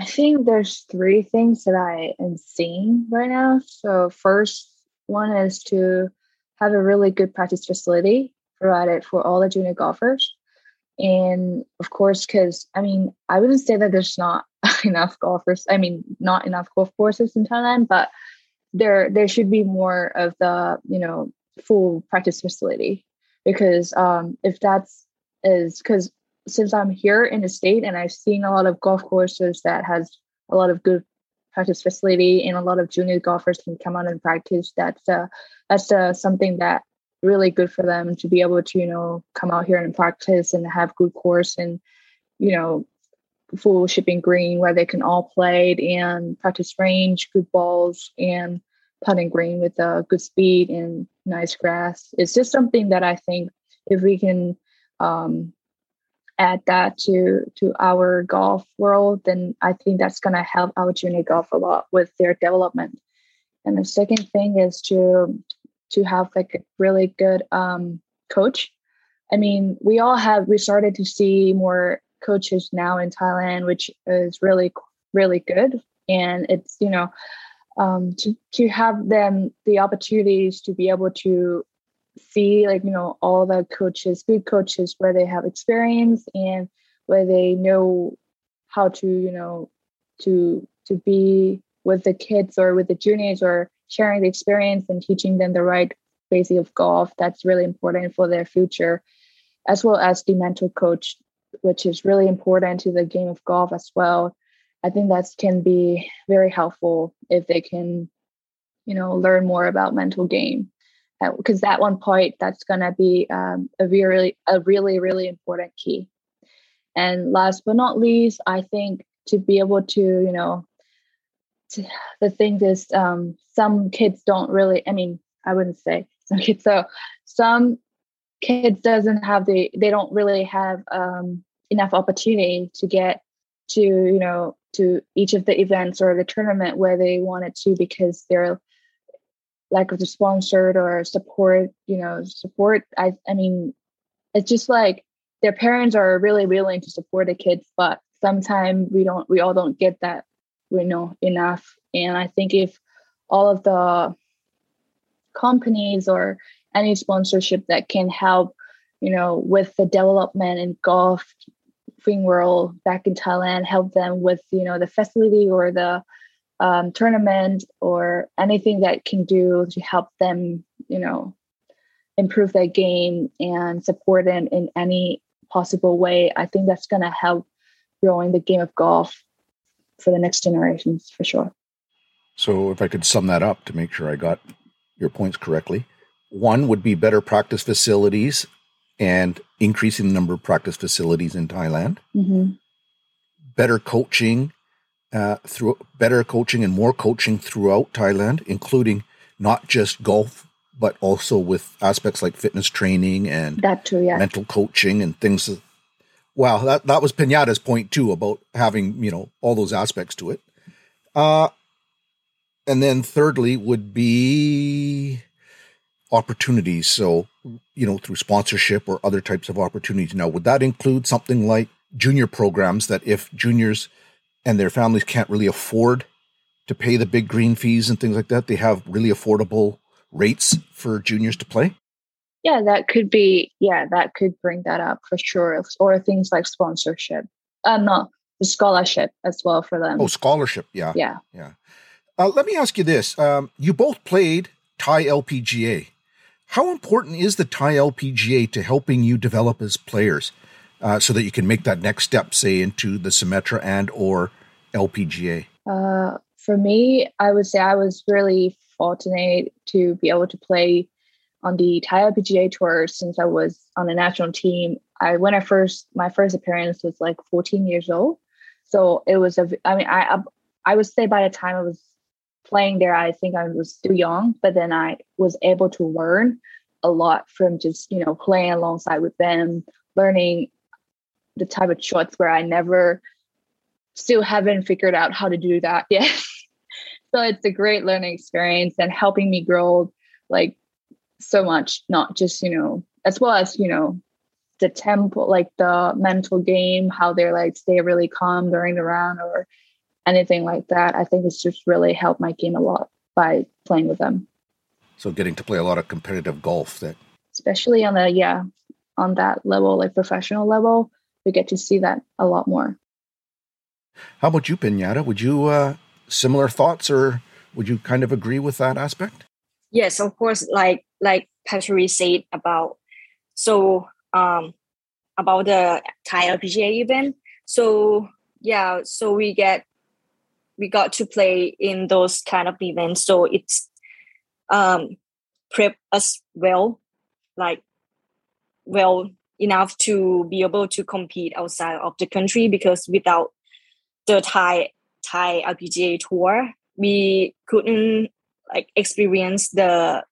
I think there's three things that I am seeing right now. So first one is to have a really good practice facility provided for all the junior golfers. And of course, because I mean, I wouldn't say that there's not enough golfers. I mean, not enough golf courses in Thailand, but there there should be more of the you know full practice facility because um, if that's is because since I'm here in the state and I've seen a lot of golf courses that has a lot of good practice facility and a lot of junior golfers can come out and practice. That's uh, that's uh, something that really good for them to be able to you know come out here and practice and have good course and you know full chipping green where they can all play and practice range, good balls, and putting green with a uh, good speed and nice grass. It's just something that I think if we can um, add that to to our golf world, then I think that's going to help our junior golf a lot with their development. And the second thing is to to have like a really good um, coach. I mean, we all have we started to see more coaches now in Thailand, which is really really good. And it's you know um, to to have them the opportunities to be able to see like you know all the coaches good coaches where they have experience and where they know how to you know to to be with the kids or with the juniors or sharing the experience and teaching them the right basic of golf that's really important for their future as well as the mental coach which is really important to the game of golf as well. I think that can be very helpful if they can you know learn more about mental game because that one point that's going to be um, a really a really really important key. And last but not least i think to be able to you know to, the thing is um, some kids don't really i mean i wouldn't say some kids so some kids doesn't have the they don't really have um, enough opportunity to get to you know to each of the events or the tournament where they wanted to because they're lack of the sponsored or support, you know, support. I I mean, it's just like their parents are really willing to support the kids, but sometimes we don't we all don't get that, you know, enough. And I think if all of the companies or any sponsorship that can help, you know, with the development in golf thing world back in Thailand, help them with, you know, the facility or the um, tournament or anything that can do to help them, you know, improve their game and support them in any possible way, I think that's going to help growing the game of golf for the next generations for sure. So, if I could sum that up to make sure I got your points correctly, one would be better practice facilities and increasing the number of practice facilities in Thailand, mm-hmm. better coaching uh, through better coaching and more coaching throughout Thailand, including not just golf, but also with aspects like fitness training and that too, yeah. mental coaching and things. Wow, that, that was Pinyada's point too about having, you know, all those aspects to it. Uh, and then thirdly would be opportunities. So, you know, through sponsorship or other types of opportunities. Now, would that include something like junior programs that if juniors – and their families can't really afford to pay the big green fees and things like that, they have really affordable rates for juniors to play? Yeah, that could be, yeah, that could bring that up for sure. Or things like sponsorship. Uh, no, the scholarship as well for them. Oh, scholarship. Yeah. Yeah. Yeah. Uh, let me ask you this. Um, you both played Thai LPGA. How important is the Thai LPGA to helping you develop as players? Uh, so that you can make that next step, say into the Symetra and or LPGA? Uh, for me, I would say I was really fortunate to be able to play on the Thai LPGA tour since I was on the national team. I when I first my first appearance was like 14 years old, so it was a. I mean, I I would say by the time I was playing there, I think I was still young, but then I was able to learn a lot from just you know playing alongside with them, learning the type of shots where I never still haven't figured out how to do that yet. so it's a great learning experience and helping me grow like so much, not just, you know, as well as, you know, the tempo, like the mental game, how they're like stay really calm during the round or anything like that. I think it's just really helped my game a lot by playing with them. So getting to play a lot of competitive golf that especially on the yeah, on that level, like professional level, we get to see that a lot more. How about you, Pinyada? Would you uh similar thoughts or would you kind of agree with that aspect? Yes, of course, like like Patrick said about so um about the Thai LPGA event. So yeah, so we get we got to play in those kind of events. So it's um prep us well, like well enough to be able to compete outside of the country because without the Thai Thai LPGA tour, we couldn't like experience the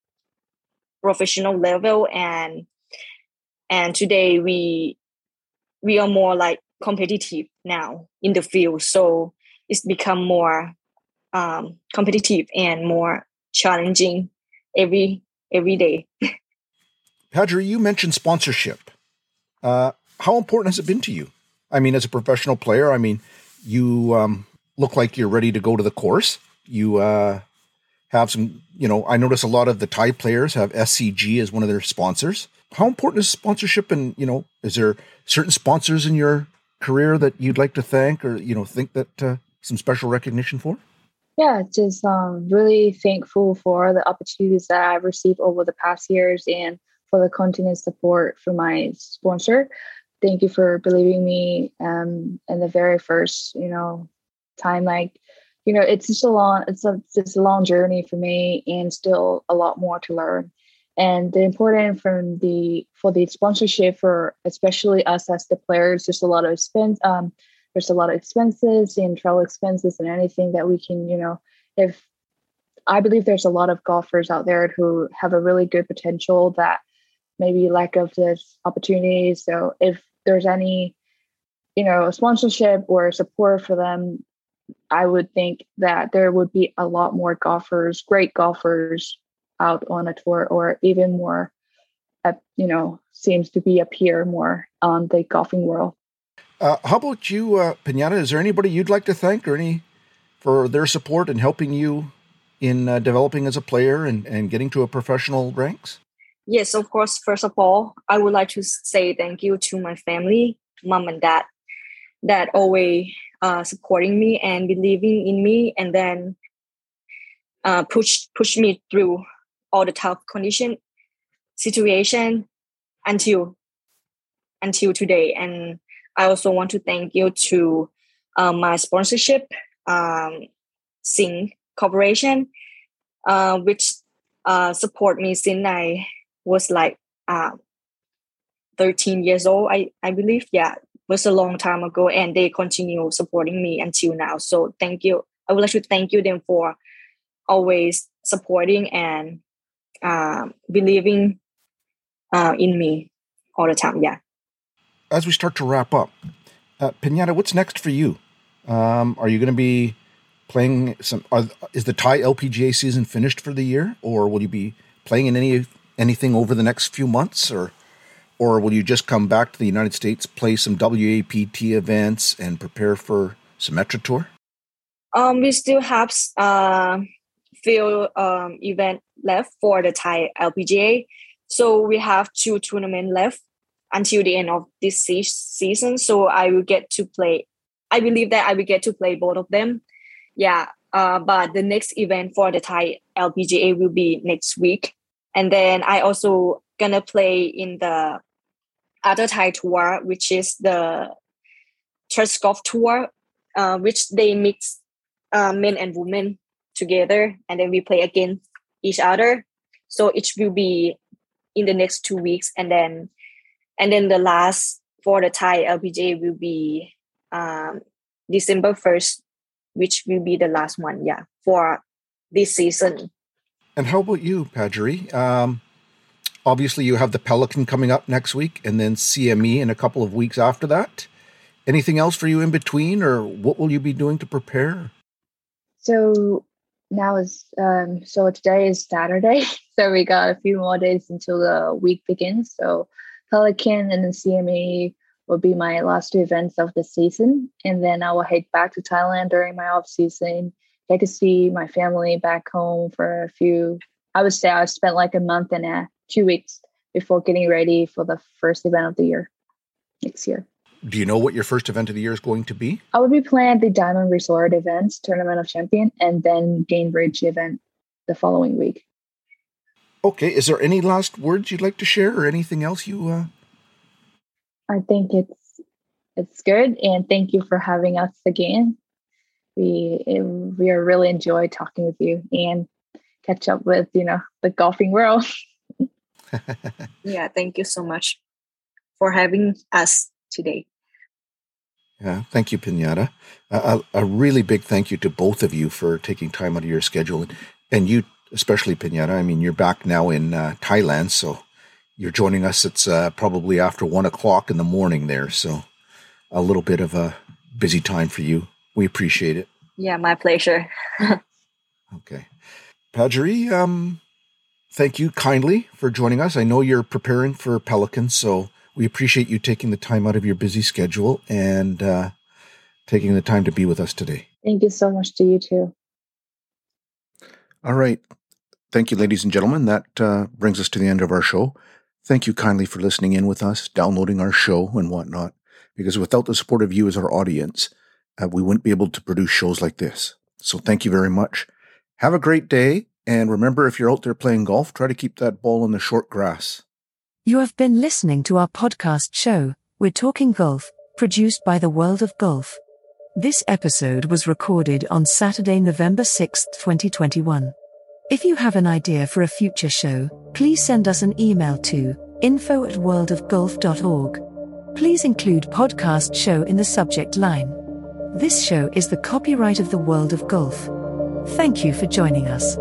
professional level and and today we we are more like competitive now in the field so it's become more um, competitive and more challenging every every day Pajaree, you mentioned sponsorship. Uh, how important has it been to you? I mean, as a professional player, I mean, you um, look like you're ready to go to the course. You uh, have some, you know, I notice a lot of the Thai players have SCG as one of their sponsors. How important is sponsorship? And, you know, is there certain sponsors in your career that you'd like to thank or, you know, think that uh, some special recognition for? Yeah, just um, really thankful for the opportunities that I've received over the past years and for the continued support from my sponsor. Thank you for believing me um, in the very first, you know, time. Like, you know, it's just a long, it's a, it's a long journey for me and still a lot more to learn. And the important from the for the sponsorship for especially us as the players, there's a lot of expense. Um, there's a lot of expenses and travel expenses and anything that we can, you know, if I believe there's a lot of golfers out there who have a really good potential that maybe lack of this opportunity. So if there's any, you know, sponsorship or support for them, I would think that there would be a lot more golfers, great golfers out on a tour or even more, uh, you know, seems to be appear more on the golfing world. Uh, how about you, uh, Pinyada? Is there anybody you'd like to thank or any for their support and helping you in uh, developing as a player and, and getting to a professional ranks? Yes, of course. First of all, I would like to say thank you to my family, mom and dad, that always uh, supporting me and believing in me, and then uh, push push me through all the tough condition situation until until today. And I also want to thank you to uh, my sponsorship, um, Sing Corporation, uh, which uh, support me since I was like uh, 13 years old, I, I believe. Yeah, was a long time ago, and they continue supporting me until now. So thank you. I would like to thank you them for always supporting and uh, believing uh, in me all the time. Yeah. As we start to wrap up, uh, Pinyada, what's next for you? Um, are you going to be playing some? Are, is the Thai LPGA season finished for the year, or will you be playing in any anything over the next few months, or or will you just come back to the United States, play some WAPT events, and prepare for Symetra Tour? Um, we still have uh, few um, event left for the Thai LPGA, so we have two tournament left until the end of this se- season. So I will get to play. I believe that I will get to play both of them. Yeah, uh, but the next event for the Thai LPGA will be next week and then I also gonna play in the other Thai tour, which is the Trust Golf Tour, uh, which they mix uh, men and women together, and then we play against each other. So it will be in the next two weeks, and then and then the last for the Thai LPGA will be um, December first, which will be the last one. Yeah, for this season. And how about you, Pajaree? Um, obviously, you have the Pelican coming up next week, and then CME in a couple of weeks after that. Anything else for you in between, or what will you be doing to prepare? So now is um, so today is Saturday, so we got a few more days until the week begins. So Pelican and the CME will be my last two events of the season. And then I will head back to Thailand during my off season, get to see my family back home for a few. I would say I spent like a month and a two weeks before getting ready for the first event of the year next year. Do you know what your first event of the year is going to be? I will be playing the Diamond Resort events, Tournament of Champion, and then Gainbridge event the following week. Okay. Is there any last words you'd like to share, or anything else you? Uh... I think it's it's good, and thank you for having us again. We we are really enjoy talking with you and catch up with you know the golfing world. yeah, thank you so much for having us today. Yeah, thank you, Pinyada. a, a, really big thank you to both of you for taking time out of your schedule, and you especially Pinyada. I mean, you're back now in uh, Thailand, so you're joining us. It's uh, probably after one o'clock in the morning there, so a little bit of a busy time for you. We appreciate it. Yeah, my pleasure. okay, Pajaree, um, thank you kindly for joining us. I know you're preparing for Pelicans, so we appreciate you taking the time out of your busy schedule and uh, taking the time to be with us today. Thank you so much to you too. All right. Thank you, ladies and gentlemen. That uh, brings us to the end of our show. Thank you kindly for listening in with us, downloading our show and whatnot, because without the support of you as our audience, uh, we wouldn't be able to produce shows like this. So thank you very much. Have a great day. And remember, if you're out there playing golf, try to keep that ball in the short grass. You have been listening to our podcast show, We're Talking Golf, produced by the World of Golf. This episode was recorded on Saturday, November 6, 2021. If you have an idea for a future show, please send us an email to info at worldofgolf.org. Please include podcast show in the subject line. This show is the copyright of the World of Golf. Thank you for joining us.